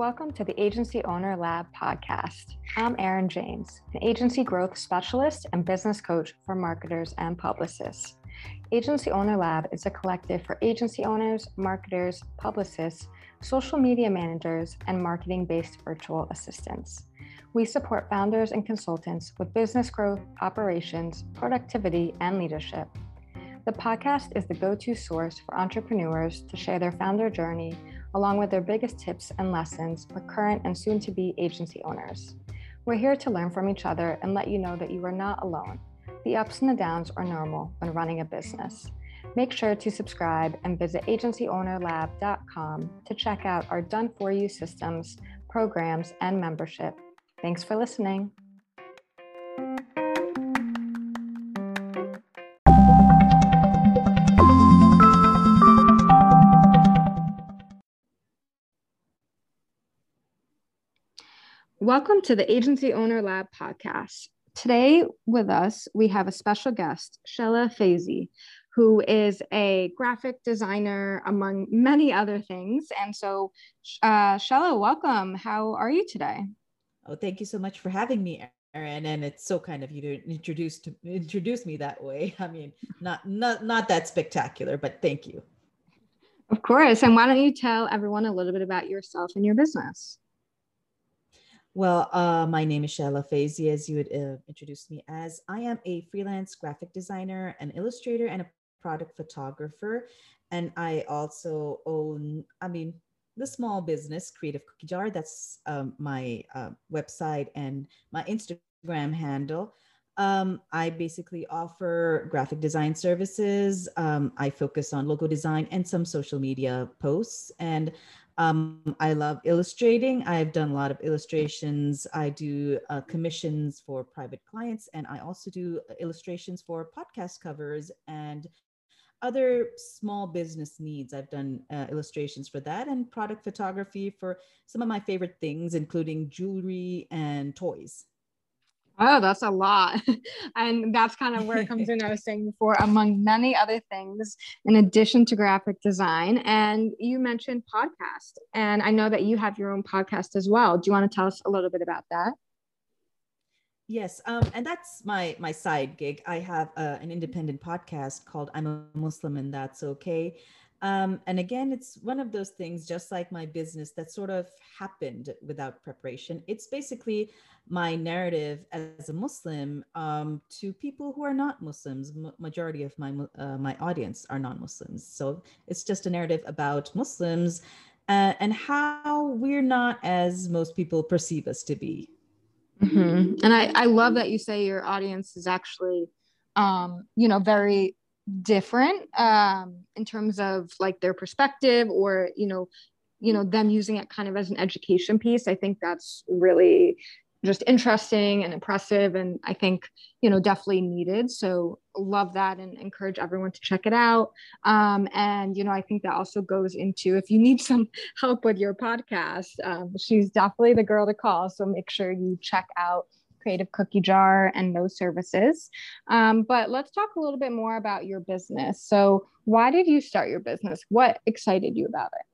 Welcome to the Agency Owner Lab podcast. I'm Erin James, an agency growth specialist and business coach for marketers and publicists. Agency Owner Lab is a collective for agency owners, marketers, publicists, social media managers, and marketing based virtual assistants. We support founders and consultants with business growth, operations, productivity, and leadership. The podcast is the go to source for entrepreneurs to share their founder journey along with their biggest tips and lessons for current and soon to be agency owners. We're here to learn from each other and let you know that you are not alone. The ups and the downs are normal when running a business. Make sure to subscribe and visit agencyownerlab.com to check out our done for you systems, programs, and membership. Thanks for listening. Welcome to the Agency Owner Lab podcast. Today, with us, we have a special guest, Shehla Faizi, who is a graphic designer, among many other things. And so, uh, Shehla, welcome. How are you today? Oh, thank you so much for having me, Erin. And it's so kind of you to introduce to introduce me that way. I mean, not not not that spectacular, but thank you. Of course. And why don't you tell everyone a little bit about yourself and your business? Well, uh, my name is Shehla Faizi, as you would uh, introduce me as. I am a freelance graphic designer, an illustrator, and a product photographer. And I also own, I mean, the small business, Creative Cookie Jar. That's um, my uh, website and my Instagram handle. Um, I basically offer graphic design services. Um, I focus on logo design and some social media posts. And um, I love illustrating. I've done a lot of illustrations. I do uh, commissions for private clients, and I also do illustrations for podcast covers and other small business needs. I've done uh, illustrations for that and product photography for some of my favorite things, including jewelry and toys. Oh, that's a lot. and that's kind of where it comes in. I was saying before, among many other things, in addition to graphic design. And you mentioned podcast. And I know that you have your own podcast as well. Do you want to tell us a little bit about that? Yes, um, and that's my my side gig. I have uh, an independent podcast called "I'm a Muslim and That's Okay," Um, and again, it's one of those things, just like my business, that sort of happened without preparation. It's basically my narrative as a Muslim um, to people who are not Muslims. M- majority of my uh, my audience are non-Muslims, so it's just a narrative about Muslims uh, and how we're not as most people perceive us to be. Mm-hmm. And I, I love that you say your audience is actually, um, you know, very different um, in terms of like their perspective or you know you know them using it kind of as an education piece i think that's really just interesting and impressive and i think you know definitely needed. So love that and encourage everyone to check it out. Um, and you know i think that also goes into if you need some help with your podcast um, she's definitely the girl to call. So make sure you check out Creative Cookie Jar, and those services. Um, but let's talk a little bit more about your business. So, why did you start your business? What excited you about it?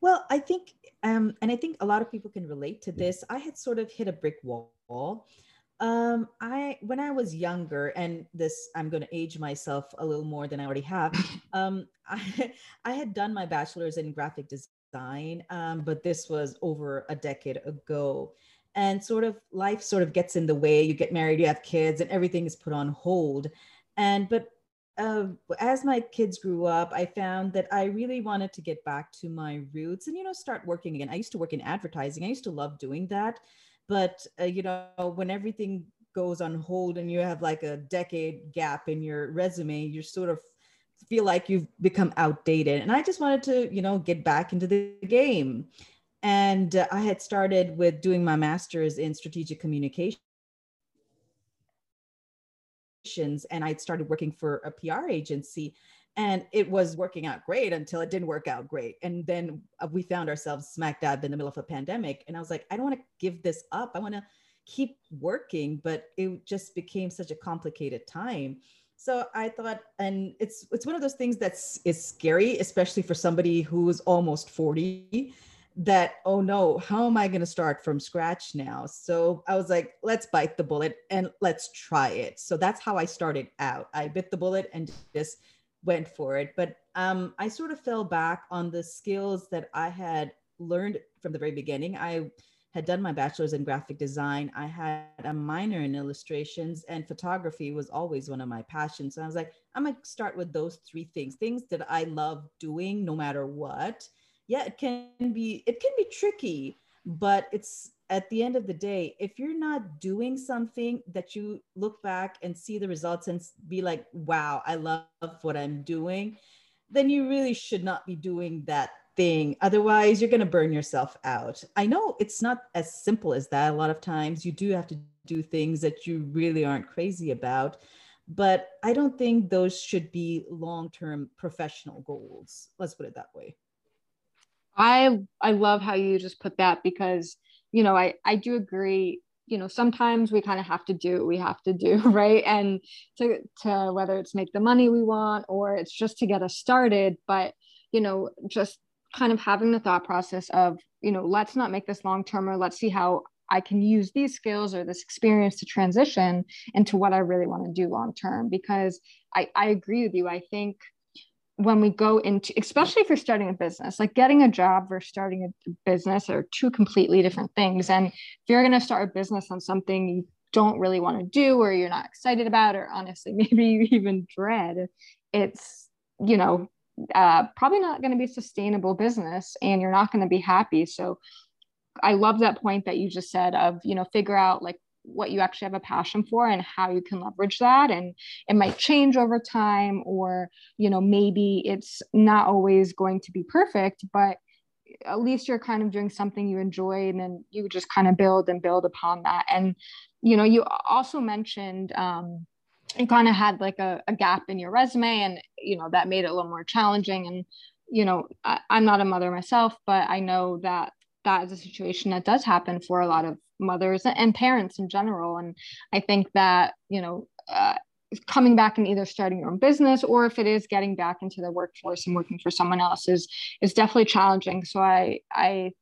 Well, I think, um, and I think a lot of people can relate to this. I had sort of hit a brick wall. Um, I when I was younger, and this I'm going to age myself a little more than I already have. Um, I I had done my bachelor's in graphic design, um, but this was over a decade ago and sort of life sort of gets in the way. You get married you have kids and everything is put on hold. And but uh, as my kids grew up i found that i really wanted to get back to my roots and you know start working again. I used to work in advertising. I used to love doing that. But uh, you know when everything goes on hold and you have like a decade gap in your resume you sort of feel like you've become outdated. And i just wanted to you know get back into the game and uh, I had started with doing my master's in strategic communication. And I'd started working for a PR agency and it was working out great until it didn't work out great. And then uh, we found ourselves smack dab in the middle of a pandemic. And I was like, I don't want to give this up. I want to keep working, but it just became such a complicated time. So I thought, and it's it's one of those things that's is scary, especially for somebody who's almost 40 that oh no how am i going to start from scratch now? So i was like let's bite the bullet and let's try it. So that's how i started out. I bit the bullet and just went for it. But um, i sort of fell back on the skills that i had learned from the very beginning. I had done my bachelor's in graphic design. I had a minor in illustrations and photography was always one of my passions. So i was like i'm going to start with those three things things that i love doing no matter what yeah, it can be it can be tricky, but it's at the end of the day, if you're not doing something that you look back and see the results and be like, wow, I love what I'm doing, then you really should not be doing that thing. Otherwise, you're going to burn yourself out. I know it's not as simple as that. A lot of times you do have to do things that you really aren't crazy about. But I don't think those should be long term professional goals. Let's put it that way. I I love how you just put that because you know I I do agree you know sometimes we kind of have to do what we have to do right and to to whether it's make the money we want or it's just to get us started but you know just kind of having the thought process of you know let's not make this long term or let's see how I can use these skills or this experience to transition into what I really want to do long term because I, I agree with you. I think when we go into especially if you're starting a business like getting a job versus starting a business are two completely different things. And if you're going to start a business on something you don't really want to do or you're not excited about or honestly maybe you even dread it's you know uh, probably not going to be a sustainable business and you're not going to be happy. So i love that point that you just said of you know figure out like what you actually have a passion for and how you can leverage that and it might change over time or you know maybe it's not always going to be perfect but at least you're kind of doing something you enjoy and then you just kind of build and build upon that. And you know you also mentioned um you kind of had like a, a gap in your resume and you know that made it a little more challenging. And you know I, i'm not a mother myself but i know that that is a situation that does happen for a lot of mothers and parents in general. And I think that, you know, uh, coming back and either starting your own business or if it is getting back into the workforce and working for someone else is is definitely challenging. So I I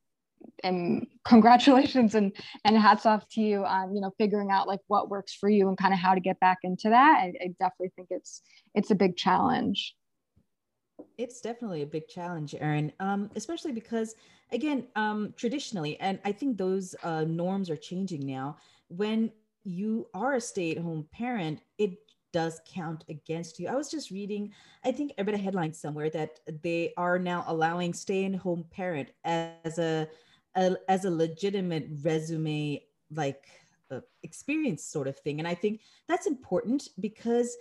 am congratulations and and hats off to you on you know figuring out like what works for you and kind of how to get back into that. I, I definitely think it's it's a big challenge. It's definitely a big challenge, Erin, um, especially because, again, um, traditionally, and I think those uh, norms are changing now. When you are a stay at home parent, it does count against you. I was just reading, I think I read a headline somewhere that they are now allowing stay at home parent as a, a, as a legitimate resume like uh, experience sort of thing. And I think that's important because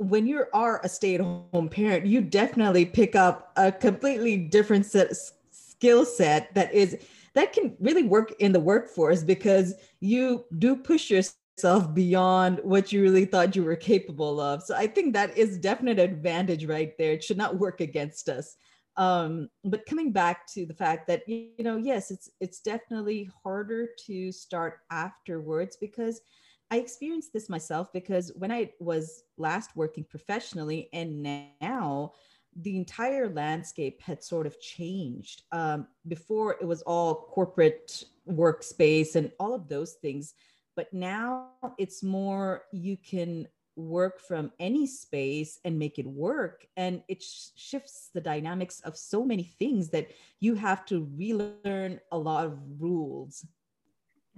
when you are a stay-at-home parent, you definitely pick up a completely different set skill set that is that can really work in the workforce because you do push yourself beyond what you really thought you were capable of. So I think that is definite advantage right there. It should not work against us. Um, but coming back to the fact that you know, yes, it's it's definitely harder to start afterwards because I experienced this myself because when I was last working professionally and now the entire landscape had sort of changed. Um, before it was all corporate workspace and all of those things, but now it's more you can work from any space and make it work and it sh- shifts the dynamics of so many things that you have to relearn a lot of rules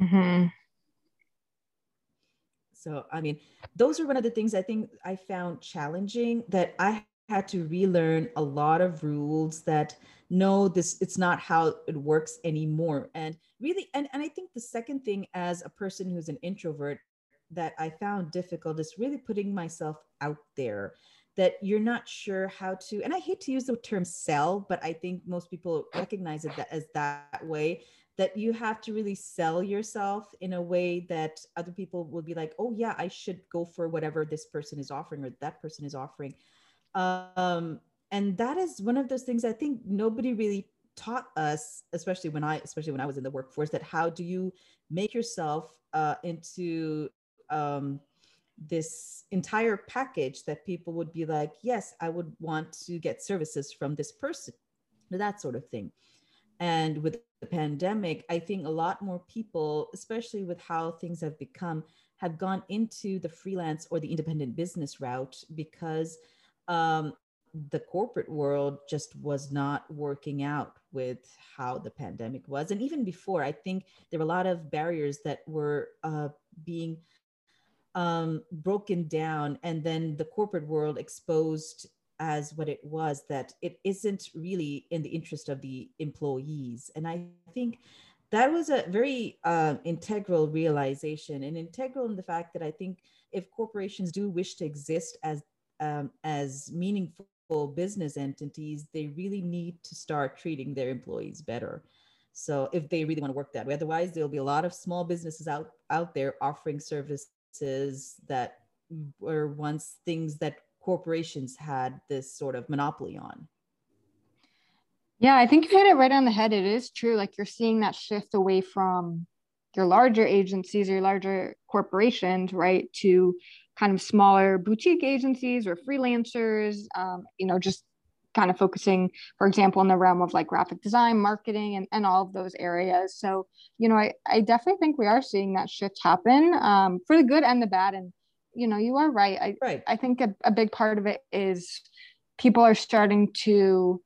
mm-hmm. So, I mean, those are one of the things I think I found challenging that I had to relearn a lot of rules that no, this it's not how it works anymore. And really, and, and I think the second thing as a person who's an introvert that I found difficult is really putting myself out there that you're not sure how to and i hate to use the term sell but i think most people recognize it that as that way that you have to really sell yourself in a way that other people will be like, oh, yeah, I should go for whatever this person is offering or that person is offering. Um, and that is one of those things I think nobody really taught us, especially when I, especially when I was in the workforce, that how do you make yourself uh, into um, this entire package that people would be like, yes, I would want to get services from this person, that sort of thing And with the pandemic, I think a lot more people, especially with how things have become, have gone into the freelance or the independent business route because um, the corporate world just was not working out with how the pandemic was. And even before, I think there were a lot of barriers that were uh, being um, broken down, and then the corporate world exposed as what it was that it isn't really in the interest of the employees. And I think that was a very uh, integral realization and integral in the fact that I think if corporations do wish to exist as um, as meaningful business entities, they really need to start treating their employees better. So if they really want to work that way, otherwise there'll be a lot of small businesses out out there offering services that were once things that corporations had this sort of monopoly on. Yeah, I think you hit it right on the head. It is true. Like you're seeing that shift away from your larger agencies or your larger corporations, right, to kind of smaller boutique agencies or freelancers, um, you know, just kind of focusing, for example, in the realm of like graphic design, marketing, and, and all of those areas. So, you know, I, I definitely think we are seeing that shift happen um, for the good and the bad. And, you know, you are right. I, right. I think a, a big part of it is people are starting to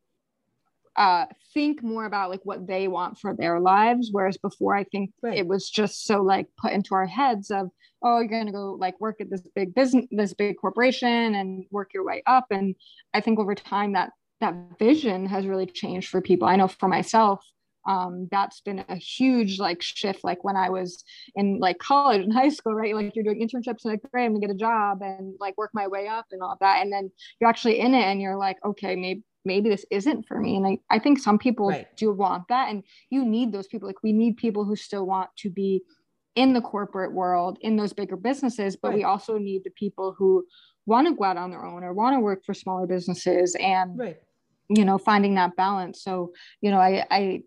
uh, think more about like what they want for their lives whereas before i think right. it was just so like put into our heads of oh you're going to go like work at this big business this big corporation and work your way up and i think over time that that vision has really changed for people i know for myself um, that's been a huge like shift like when i was in like college and high school right like you're doing internships and like great i'm gonna get a job and like work my way up and all that and then you're actually in it and you're like okay maybe maybe this isn't for me and i, I think some people right. do want that and you need those people like we need people who still want to be in the corporate world in those bigger businesses but right. we also need the people who want to go out on their own or want to work for smaller businesses and right. you know finding that balance so you know i i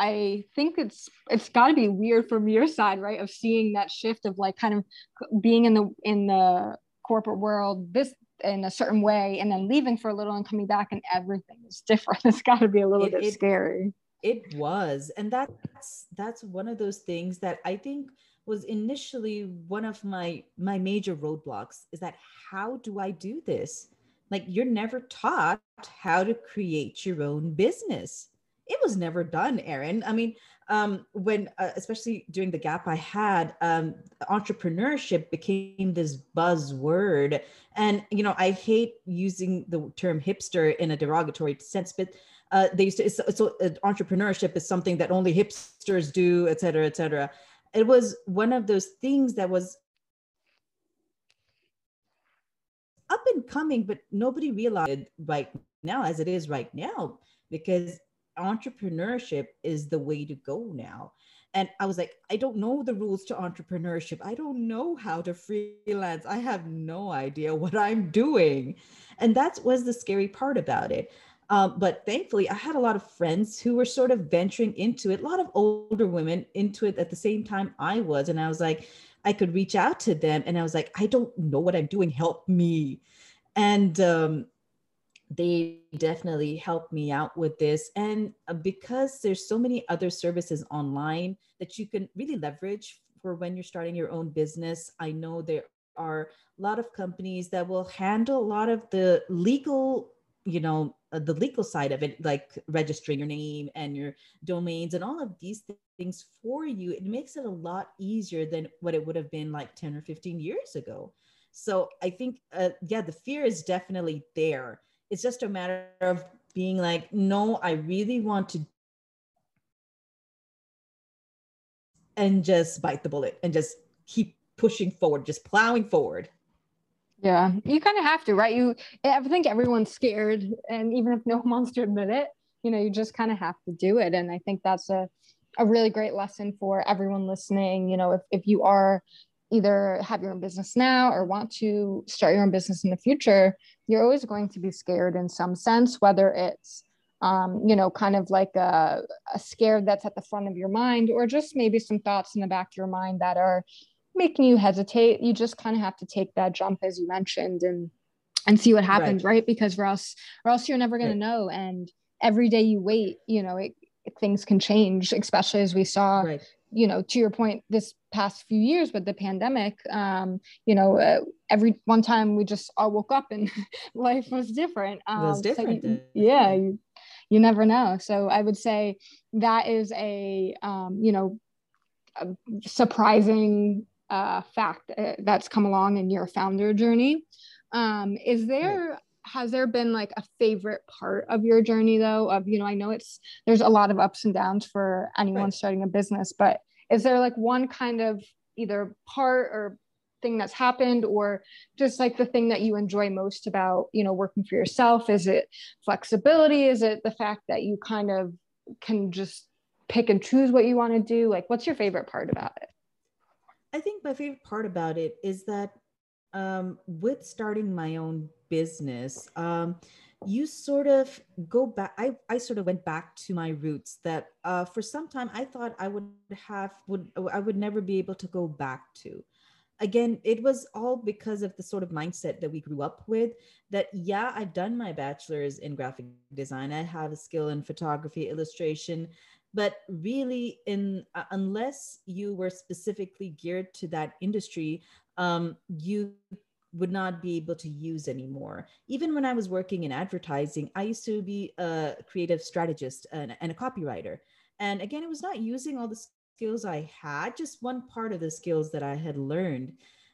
I think it's it's got to be weird from your side, right? Of seeing that shift of like kind of being in the in the corporate world, this in a certain way and then leaving for a little and coming back and everything is different. It's got to be a little it, bit it, scary. It was and that's that's one of those things that i think was initially one of my my major roadblocks is that how do i do this? Like you're never taught how to create your own business it was never done erin i mean um, when uh, especially during the gap I had, um, entrepreneurship became this buzzword, and you know I hate using the term hipster in a derogatory sense, but uh, they used to. So, so uh, entrepreneurship is something that only hipsters do, et cetera, et cetera. It was one of those things that was up and coming, but nobody realized right now as it is right now because entrepreneurship is the way to go now. And I was like, I don't know the rules to entrepreneurship. I don't know how to freelance. I have no idea what I'm doing. And that was the scary part about it. Um, but thankfully, I had a lot of friends who were sort of venturing into it, a lot of older women into it at the same time I was. And I was like, I could reach out to them and I was like, I don't know what I'm doing. Help me. And um, they definitely helped me out with this. And uh, because there's so many other services online that you can really leverage for when you're starting your own business i know there are a lot of companies that will handle a lot of the legal you know uh, the legal side of it like registering your name and your domains and all of these things for you. It makes it a lot easier than what it would have been like 10 or 15 years ago. So i think uh, yeah the fear is definitely there it's just a matter of being like, no, I really want to and just bite the bullet and just keep pushing forward, just plowing forward. Yeah, you kind of have to, right? You, I think everyone's scared, and even if no one wants to admit it, you know, you just kind of have to do it. And I think that's a, a really great lesson for everyone listening. You know, if if you are either have your own business now or want to start your own business in the future, you're always going to be scared in some sense, whether it's um, you know, kind of like a, a scare that's at the front of your mind, or just maybe some thoughts in the back of your mind that are making you hesitate. You just kind of have to take that jump, as you mentioned, and and see what happens, right? right? Because or else, or else you're never going right. to know. And every day you wait, you know, it things can change, especially as we saw, right. You know, to your point, this past few years with the pandemic. Um, you know, uh, every one time we just all woke up and life was different. Um, was different. So you, yeah, you, you never know. So I would say that is a, um, you know, a surprising uh, fact uh, that's come along in your founder journey. Um, is there. Has there been like a favorite part of your journey though? Of you know, I know it's there's a lot of ups and downs for anyone right. starting a business, but is there like one kind of either part or thing that's happened or just like the thing that you enjoy most about you know working for yourself is it flexibility is it the fact that you kind of can just pick and choose what you want to do like what's your favorite part about it I think my favorite part about it is that um, with starting my own business, um, you sort of go back. I, I sort of went back to my roots that uh, for some time I thought I would have would I would never be able to go back to. Again, it was all because of the sort of mindset that we grew up with. That yeah, I've done my bachelor's in graphic design. I have a skill in photography, illustration, but really in uh, unless you were specifically geared to that industry um, you would not be able to use anymore. Even when i was working in advertising i used to be a creative strategist and, and a copywriter. And again it was not using all the skills i had just one part of the skills that i had learned.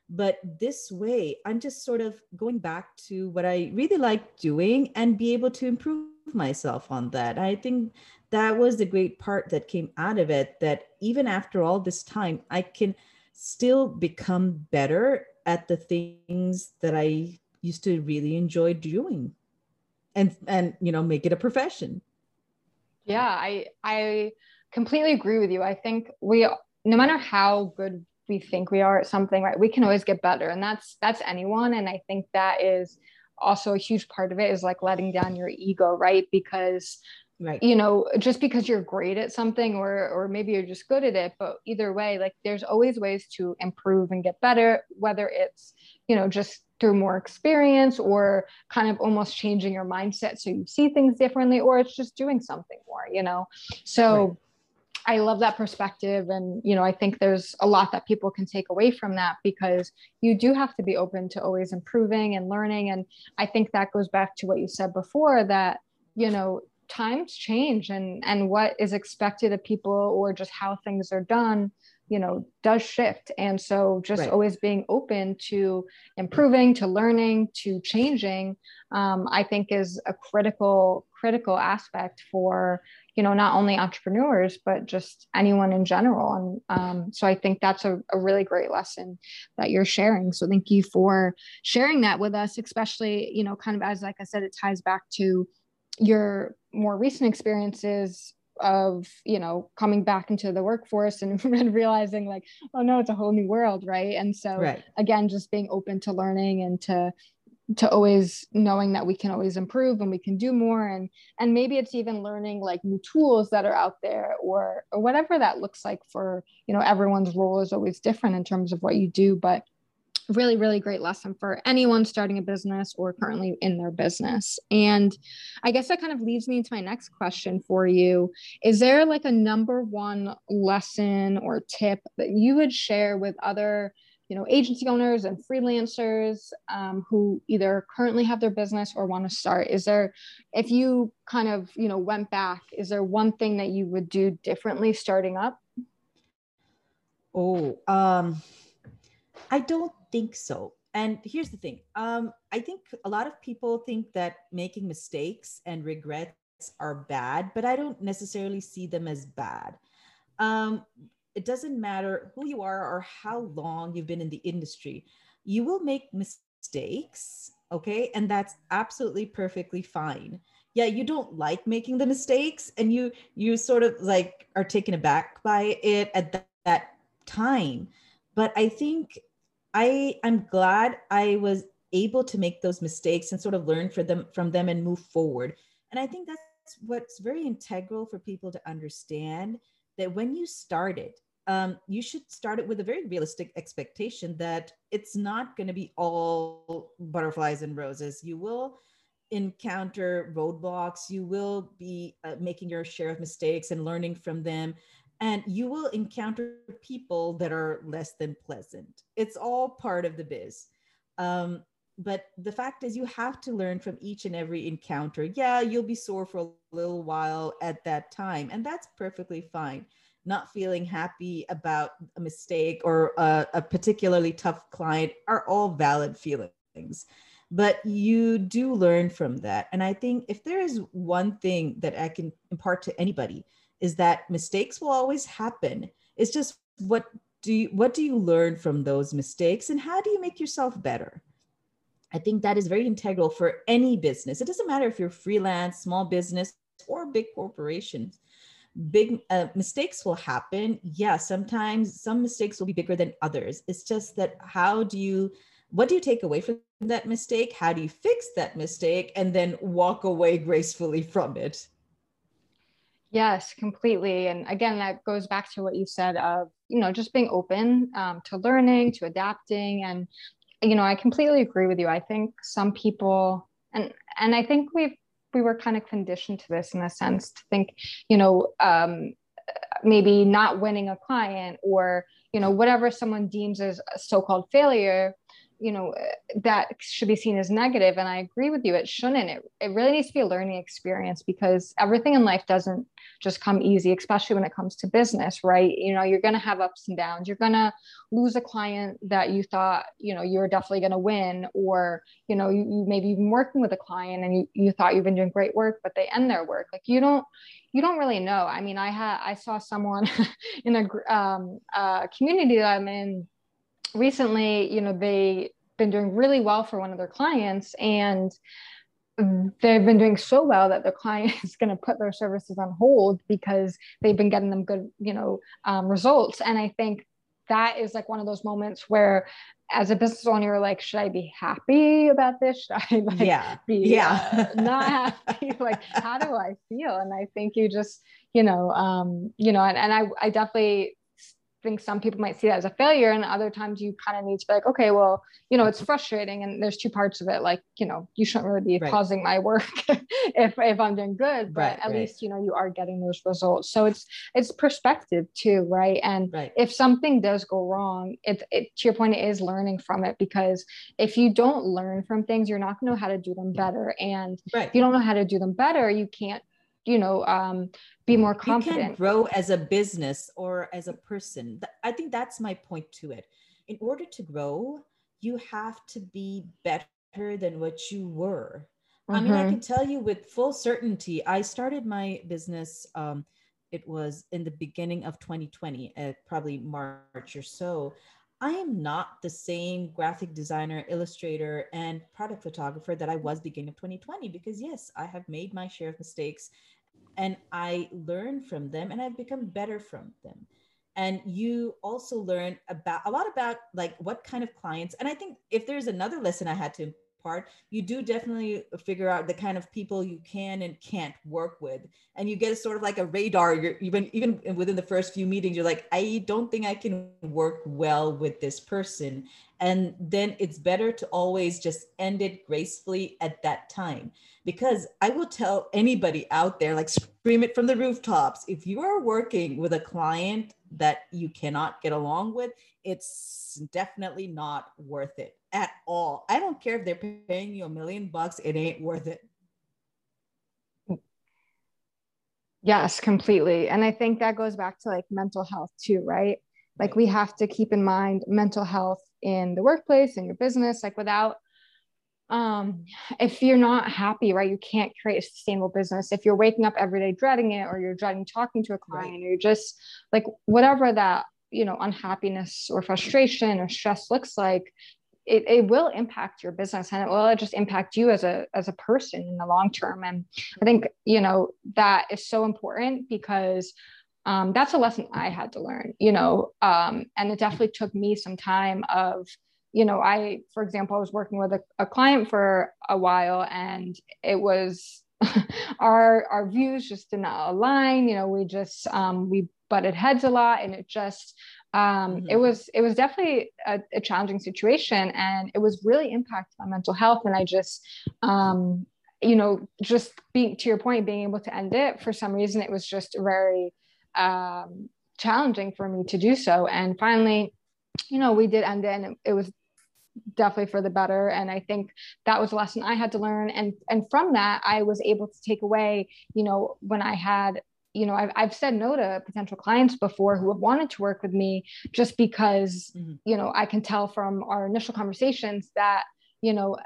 But this way i'm just sort of going back to what i really like doing and be able to improve myself on that. I think that was the great part that came out of it that even after all this time i can still become better at the things that i used to really enjoy doing and and you know make it a profession. Yeah i i completely agree with you. I think we no matter how good we think we are at something right we can always get better. And that's that's anyone. And i think that is also a huge part of it is like letting down your ego right? Because right you know just because you're great at something or or maybe you're just good at it but either way like there's always ways to improve and get better whether it's you know just through more experience or kind of almost changing your mindset so you see things differently or it's just doing something more you know so right. I love that perspective. And, you know, I think there's a lot that people can take away from that because you do have to be open to always improving and learning. And I think that goes back to what you said before that, you know, times change and and what is expected of people or just how things are done you know does shift. And so just right. always being open to improving to learning to changing um, i think is a critical critical aspect for you know not only entrepreneurs but just anyone in general. And um, so i think that's a, a really great lesson that you're sharing. So thank you for sharing that with us especially you know kind of as like i said it ties back to your more recent experiences of you know coming back into the workforce and, realizing like oh no it's a whole new world right? And so right. again just being open to learning and to to always knowing that we can always improve and we can do more. And and maybe it's even learning like new tools that are out there or or whatever that looks like for you know everyone's role is always different in terms of what you do. But really really great lesson for anyone starting a business or currently in their business. And i guess that kind of leads me into my next question for you. Is there like a number one lesson or tip that you would share with other you know agency owners and freelancers um, who either currently have their business or want to start? Is there if you kind of you know went back is there one thing that you would do differently starting up? Oh um i don't think so. And here's the thing um, I think a lot of people think that making mistakes and regrets are bad, but I don't necessarily see them as bad. Um, it doesn't matter who you are or how long you've been in the industry, you will make mistakes. Okay. And that's absolutely perfectly fine. Yeah, you don't like making the mistakes and you you sort of like are taken aback by it at that, that time. But I think I I'm glad I was able to make those mistakes and sort of learn for them from them and move forward. And I think that's what's very integral for people to understand that when you start it, um, you should start it with a very realistic expectation that it's not going to be all butterflies and roses. You will encounter roadblocks you will be uh, making your share of mistakes and learning from them and you will encounter people that are less than pleasant. It's all part of the biz. Um, but the fact is you have to learn from each and every encounter. Yeah you'll be sore for a little while at that time and that's perfectly fine. Not feeling happy about a mistake or a, a particularly tough client are all valid feelings but you do learn from that. And i think if there is one thing that i can impart to anybody is that mistakes will always happen. It's just what do you what do you learn from those mistakes and how do you make yourself better? I think that is very integral for any business. It doesn't matter if you're freelance small business or big corporations. Big uh, mistakes will happen. Yeah sometimes some mistakes will be bigger than others. It's just that how do you what do you take away from that mistake? How do you fix that mistake and then walk away gracefully from it yes completely and again that goes back to what you said of you know just being open um, to learning to adapting and you know i completely agree with you i think some people and and i think we've we were kind of conditioned to this in a sense to think, you know, um, maybe not winning a client or, you know, whatever someone deems as a so-called failure, you know, that should be seen as. And I agree with you, it shouldn't. It, it really needs to be a learning experience because everything in life doesn't just come easy, especially when it comes to business, right? You know, you're going to have ups and downs. You're going to lose a client that you thought, you know, you were definitely going to win, or, you know, you, you maybe you've been working with a client and you, you thought you've been doing great work, but they end their work. Like you don't, you don't really know. I mean, I had, I saw someone in a um, uh, community that I'm in recently, you know, they've been doing really well for one of their clients and they've been doing so well that their client is going to put their services on hold because they've been getting them good you know um, results. And i think that is like one of those moments where as a business owner you're like should i be happy about this? Should i like yeah. be yeah. uh, not happy? Like how do i feel? And i think you just you know um you know and, and i i definitely think some people might see that as a failure and other times you kind of need to be like okay well you know it's frustrating and there's two parts of it like you know you shouldn't really be right. pausing my work if if i'm doing good but right, at right. least you know you are getting those results. So it's it's perspective too right? And if something does go wrong it, it to your point it is learning from it because if you don't learn from things you're not going to know how to do them better. And if you don't know how to do them better you can't you know um, be more confident. You can grow as a business or as a person. I think that's my point to it. In order to grow, you have to be better than what you were. Mm-hmm. I mean, I mm-hmm. can tell you with full certainty. I started my business. Um, it was in the beginning of 2020, at probably March or so. I am not the same graphic designer, illustrator, and product photographer that I was beginning of 2020 because yes, I have made my share of mistakes and I learn from them and I've become better from them. And you also learn about a lot about like what kind of clients. And I think if there's another lesson I had to impart, you do definitely figure out the kind of people you can and can't work with. And you get a sort of like a radar. You're even even within the first few meetings, you're like, I don't think I can work well with this person. And then it's better to always just end it gracefully at that time because I will tell anybody out there, like scream it from the rooftops. If you are working with a client that you cannot get along with, it's definitely not worth it at all. I don't care if they're paying you a million bucks, it ain't worth it. Yes, completely. And I think that goes back to like mental health too, right? Like we have to keep in mind mental health in the workplace, in your business, like without um if you're not happy right you can't create a sustainable business. If you're waking up every day dreading it or you're dreading talking to a client right. or you're just like whatever that you know unhappiness or frustration or stress looks like it, it will impact your business and it will just impact you as a as a person in the long term. And i think you know that is so important because um, that's a lesson i had to learn you know um, and it definitely took me some time of you know, I, for example, I was working with a, a client for a while and it was our our views just did not align. You know, we just um, we butted heads a lot, and it just um, mm-hmm. it was it was definitely a, a, challenging situation, and it was really impacting my mental health. And I just um, you know, just being to your point, being able to end it for some reason, it was just very um, challenging for me to do so. And finally, you know, we did end it, and it, it was definitely for the better and i think that was a lesson i had to learn and and from that i was able to take away you know when i had you know I've, I've said no to potential clients before who have wanted to work with me just because mm-hmm. you know i can tell from our initial conversations that you know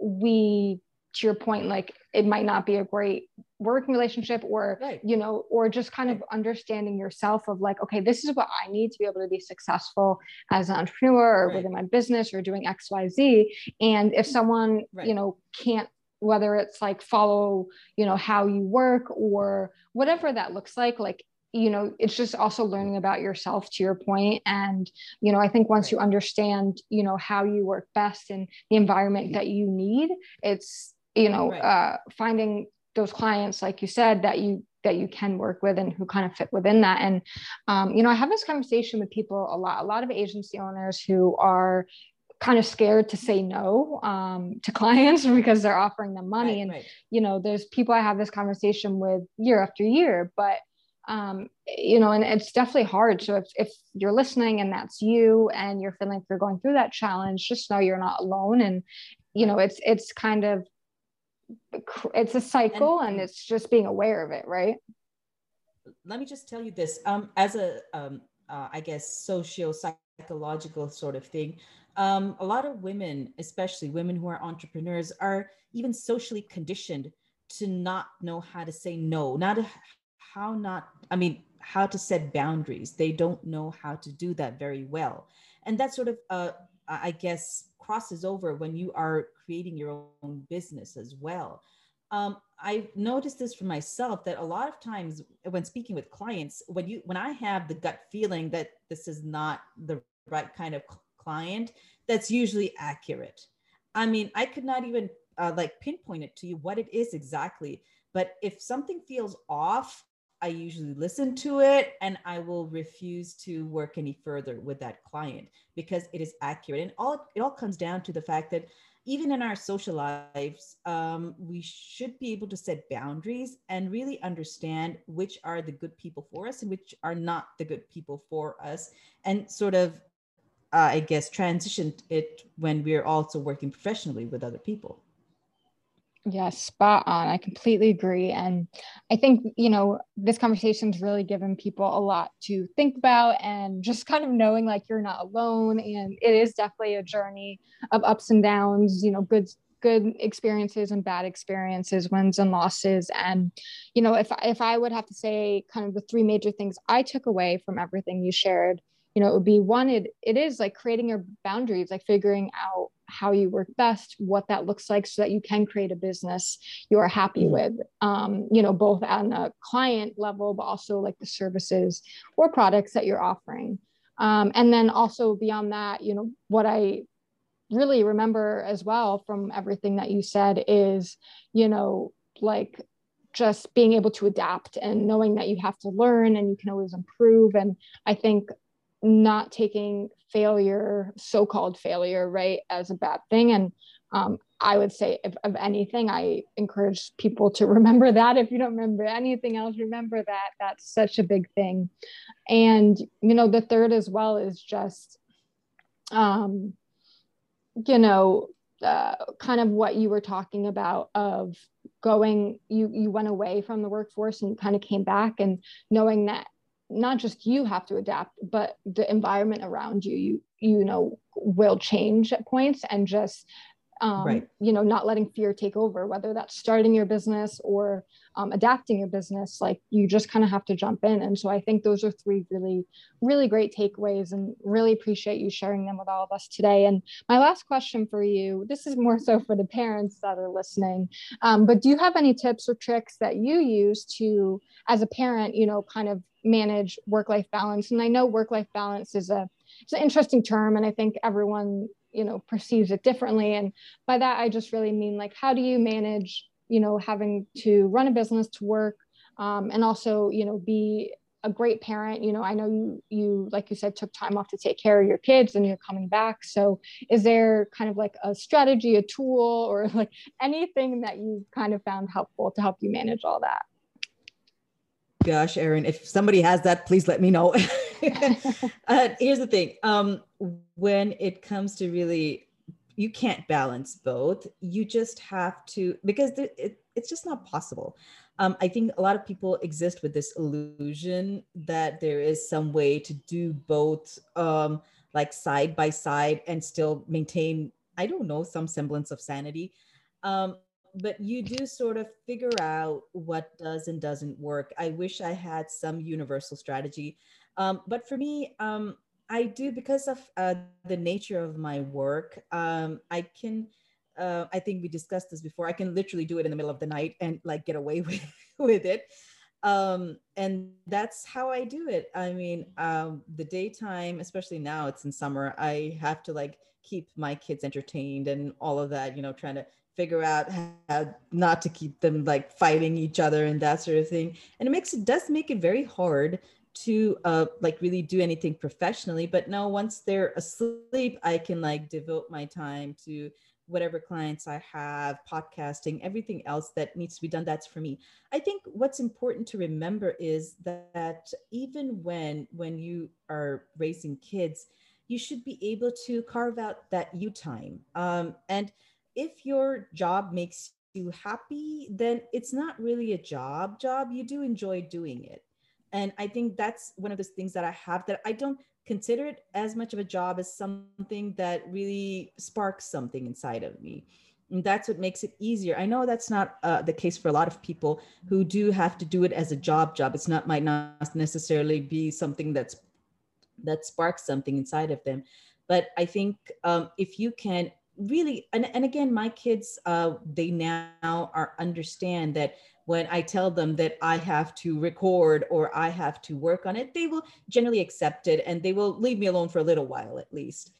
we to your point like it might not be a great working relationship or right. you know or just kind of understanding yourself of like okay this is what i need to be able to be successful as an entrepreneur or right. within my business or doing xyz and if someone right. you know can't whether it's like follow you know how you work or whatever that looks like like you know it's just also learning about yourself to your point and you know i think once you understand you know how you work best in the environment that you need it's you know right. uh, finding those clients like you said that you that you can work with and who kind of fit within that and um, you know i have this conversation with people a lot a lot of agency owners who are kind of scared to say no um, to clients because they're offering them money right, and right. you know there's people i have this conversation with year after year but um, you know and it's definitely hard so if, if you're listening and that's you and you're feeling like you're going through that challenge just know you're not alone and you know it's it's kind of it's a cycle and, and it's just being aware of it right? Let me just tell you this um, as a um, uh, I guess socio psychological sort of thing um, a lot of women especially women who are entrepreneurs are even socially conditioned to not know how to say no not how not i mean how to set boundaries. They don't know how to do that very well. And that sort of uh, i guess crosses over when you are creating your own business as well. Um, I've noticed this for myself that a lot of times when speaking with clients, when you when I have the gut feeling that this is not the right kind of client, that's usually accurate. I mean, I could not even uh, like pinpoint it to you what it is exactly, but if something feels off, I usually listen to it and I will refuse to work any further with that client because it is accurate. And all it all comes down to the fact that even in our social lives, um, we should be able to set boundaries and really understand which are the good people for us and which are not the good people for us, and sort of, uh, I guess, transition it when we're also working professionally with other people. Yes, spot on. I completely agree. And I think, you know, this conversation's really given people a lot to think about and just kind of knowing like you're not alone. And it is definitely a journey of ups and downs, you know, good good experiences and bad experiences, wins and losses. And, you know, if if I would have to say kind of the three major things I took away from everything you shared, you know, it would be one, it, it is like creating your boundaries, like figuring out how you work best, what that looks like so that you can create a business you're happy mm-hmm. with, um, you know, both on a client level, but also like the services or products that you're offering. Um, and then also beyond that, you know, what I really remember as well from everything that you said is, you know, like just being able to adapt and knowing that you have to learn and you can always improve. And I think not taking failure, so called failure, right, as a bad thing. And um, I would say, if of anything, I encourage people to remember that. If you don't remember anything else, remember that. That's such a big thing. And, you know, the third as well is just, um, you know, uh, kind of what you were talking about of going you you went away from the workforce and kind of came back and knowing that not just you have to adapt but the environment around you you you know will change at points and just um, right. you know not letting fear take over whether that's starting your business or um, adapting your business like you just kind of have to jump in and so i think those are three really really great takeaways and really appreciate you sharing them with all of us today and my last question for you this is more so for the parents that are listening um, but do you have any tips or tricks that you use to as a parent you know kind of manage work life balance. And i know work life balance is a it's an interesting term and i think everyone you know perceives it differently. And by that i just really mean like how do you manage you know having to run a business to work um, and also you know be a great parent? You know i know you you like you said took time off to take care of your kids and you're coming back. So is there kind of like a strategy a tool or like anything that you kind of found helpful to help you manage all that gosh erin if somebody has that please let me know. Uh, here's the thing um, when it comes to really you can't balance both. You just have to because it, it's just not possible. Um, I think a lot of people exist with this illusion that there is some way to do both, um, like side by side, and still maintain, I don't know, some semblance of sanity. Um, but you do sort of figure out what does and doesn't work. I wish I had some universal strategy. Um, but for me, um, I do because of uh, the nature of my work. Um, I can uh, I think we discussed this before. I can literally do it in the middle of the night and like get away with, with it. Um, and that's how I do it. I mean, um, the daytime, especially now it's in summer, I have to like keep my kids entertained and all of that, you know, trying to figure out how not to keep them like fighting each other and that sort of thing. And it makes it does make it very hard to uh, like really do anything professionally. But no, once they're asleep, I can like devote my time to whatever clients I have, podcasting, everything else that needs to be done, that's for me. I think what's important to remember is that even when when you are raising kids, you should be able to carve out that you time. Um, and if your job makes you happy, then it's not really a job job. You do enjoy doing it. And I think that's one of those things that I have that I don't consider it as much of a job as something that really sparks something inside of me. And that's what makes it easier. I know that's not uh, the case for a lot of people who do have to do it as a job job. It's not might not necessarily be something that's that sparks something inside of them. But I think um, if you can really, and, and again, my kids, uh, they now are understand that when I tell them that I have to record or I have to work on it, they will generally accept it and they will leave me alone for a little while at least.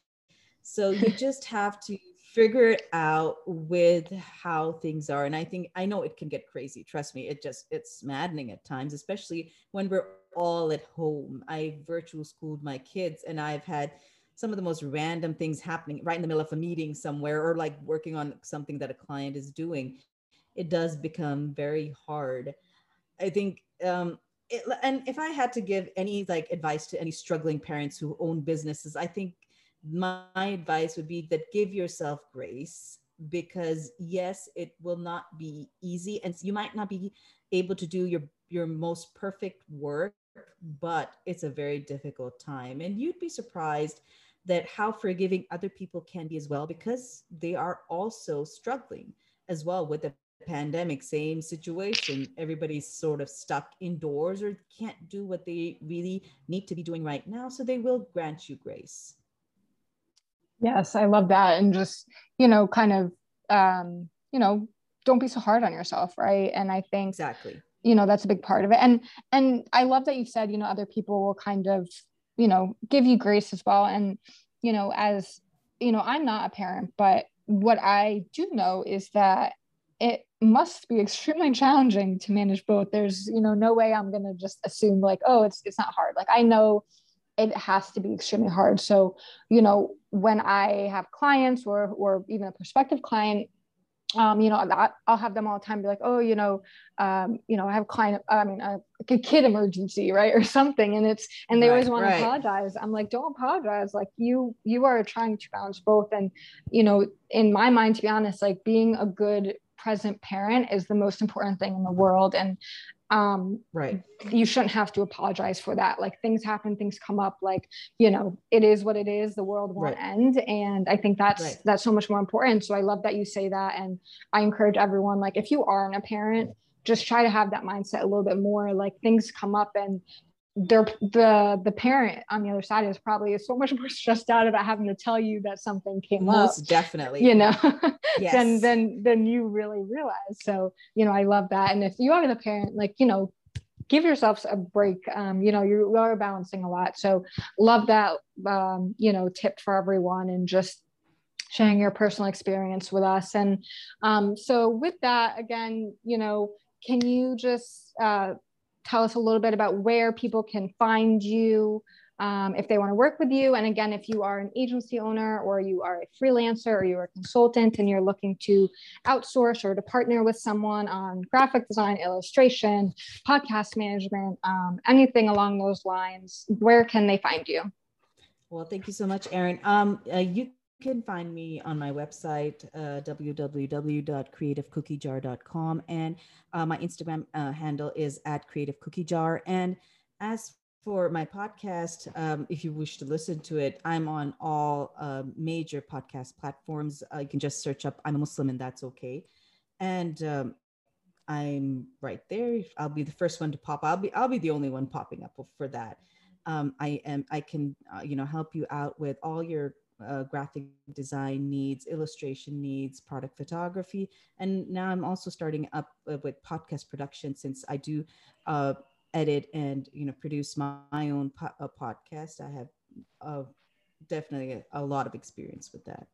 So you just have to figure it out with how things are. And I think I know it can get crazy. Trust me, it just it's maddening at times, especially when we're all at home. I virtual schooled my kids and I've had some of the most random things happening right in the middle of a meeting somewhere or like working on something that a client is doing it does become very hard. I think, um, it, and if I had to give any like advice to any struggling parents who own businesses, I think my, my advice would be that give yourself grace because yes, it will not be easy, and you might not be able to do your your most perfect work, but it's a very difficult time, and you'd be surprised that how forgiving other people can be as well because they are also struggling as well with the pandemic, same situation. Everybody's sort of stuck indoors or can't do what they really need to be doing right now. So they will grant you grace. Yes, I love that. And just, you know, kind of, um, you know, don't be so hard on yourself. Right. And I think exactly, you know, that's a big part of it. And, and I love that you said, you know, other people will kind of, you know, give you grace as well. And, you know, as, you know, I'm not a parent, but what I do know is that it must be extremely challenging to manage both. There's you know no way i'm going to just assume like oh it's it's not hard. Like i know it has to be extremely hard. So you know when i have clients or or even a prospective client um, you know, I'll have them all the time be like, oh, you know, um, you know, I have a client, I mean, a, a kid emergency, right, or something, and it's, and they right, always want right. to apologize. I'm like, don't apologize. Like you, you are trying to balance both, and you know, in my mind, to be honest, like being a good present parent is the most important thing in the world and um right. you shouldn't have to apologize for that. Like things happen things come up like you know it is what it is the world won't right. end. And i think that's right. that's so much more important. So i love that you say that. And i encourage everyone like if you aren't a parent just try to have that mindset a little bit more. Like things come up and they're the the parent on the other side is probably so much more stressed out about having to tell you that something came Most up. Most definitely. You know, yes. than than than you really realize. So, you know, I love that. And if you are the parent, like, you know, give yourselves a break. Um, you know, you are balancing a lot. So love that um, you know, tip for everyone and just sharing your personal experience with us. And um, so with that, again, you know, can you just uh tell us a little bit about where people can find you um, if they want to work with you. And again, if you are an agency owner or you are a freelancer or you're a consultant and you're looking to outsource or to partner with someone on graphic design, illustration, podcast management, um, anything along those lines, where can they find you? Well, thank you so much, Erin. Um, uh, you can find me on my website, uh, www.creativecookiejar.com. And uh, my Instagram uh, handle is at creativecookie.jar. And as for my podcast, um, if you wish to listen to it, I'm on all uh, major podcast platforms. Uh, you can just search up I'm a Muslim and that's okay. And um, I'm right there. I'll be the first one to pop. I'll be I'll be the only one popping up for that. Um, I am I can uh, you know help you out with all your uh, graphic design needs, illustration needs, product photography, and now I'm also starting up uh, with podcast production since I do uh, edit and you know produce my, my own po- podcast. I have uh, definitely a, a, lot of experience with that.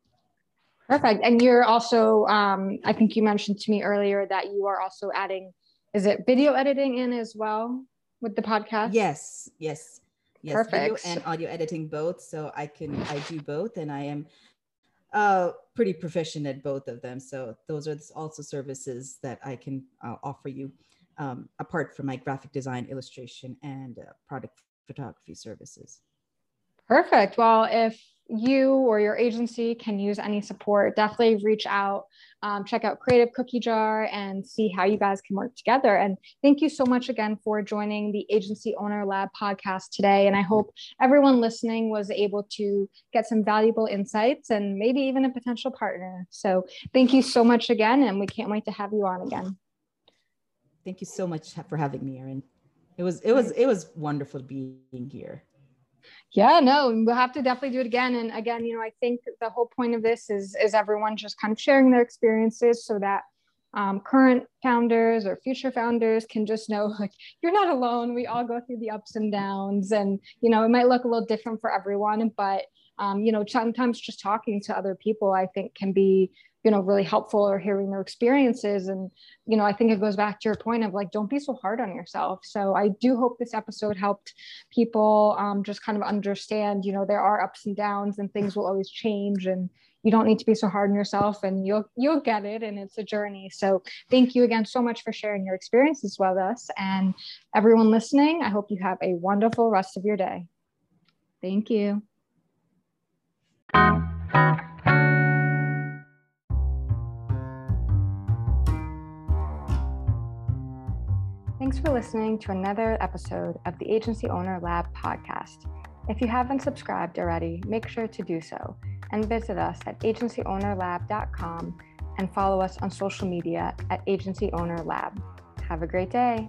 Perfect. And you're also um, i think you mentioned to me earlier that you are also adding is it video editing in as well with the podcast? Yes yes yes perfect. video and audio editing both so i can i do both and i am uh, pretty proficient at both of them so those are also services that i can uh, offer you um, apart from my graphic design, illustration, and uh, product photography services. Perfect. Well, if you or your agency can use any support, definitely reach out, um, check out Creative Cookie Jar and see how you guys can work together. And thank you so much again for joining the Agency Owner Lab podcast today. And I hope everyone listening was able to get some valuable insights and maybe even a potential partner. So thank you so much again. And we can't wait to have you on again. Thank you so much for having me, Erin. It was it was it was wonderful being here. Yeah, no, we'll have to definitely do it again. And again, you know, I think the whole point of this is is everyone just kind of sharing their experiences so that um, current founders or future founders can just know like you're not alone. We all go through the ups and downs, and you know, it might look a little different for everyone, but um, you know, sometimes just talking to other people, I think, can be you know really helpful or hearing their experiences. And you know i think it goes back to your point of like don't be so hard on yourself. So i do hope this episode helped people um, just kind of understand you know there are ups and downs and things will always change and you don't need to be so hard on yourself and you'll you'll get it and it's a journey. So thank you again so much for sharing your experiences with us. And everyone listening i hope you have a wonderful rest of your day. Thank you Thanks for listening to another episode of the Agency Owner Lab podcast. If you haven't subscribed already, make sure to do so and visit us at agencyownerlab.com and follow us on social media at Agency Owner Lab. Have a great day.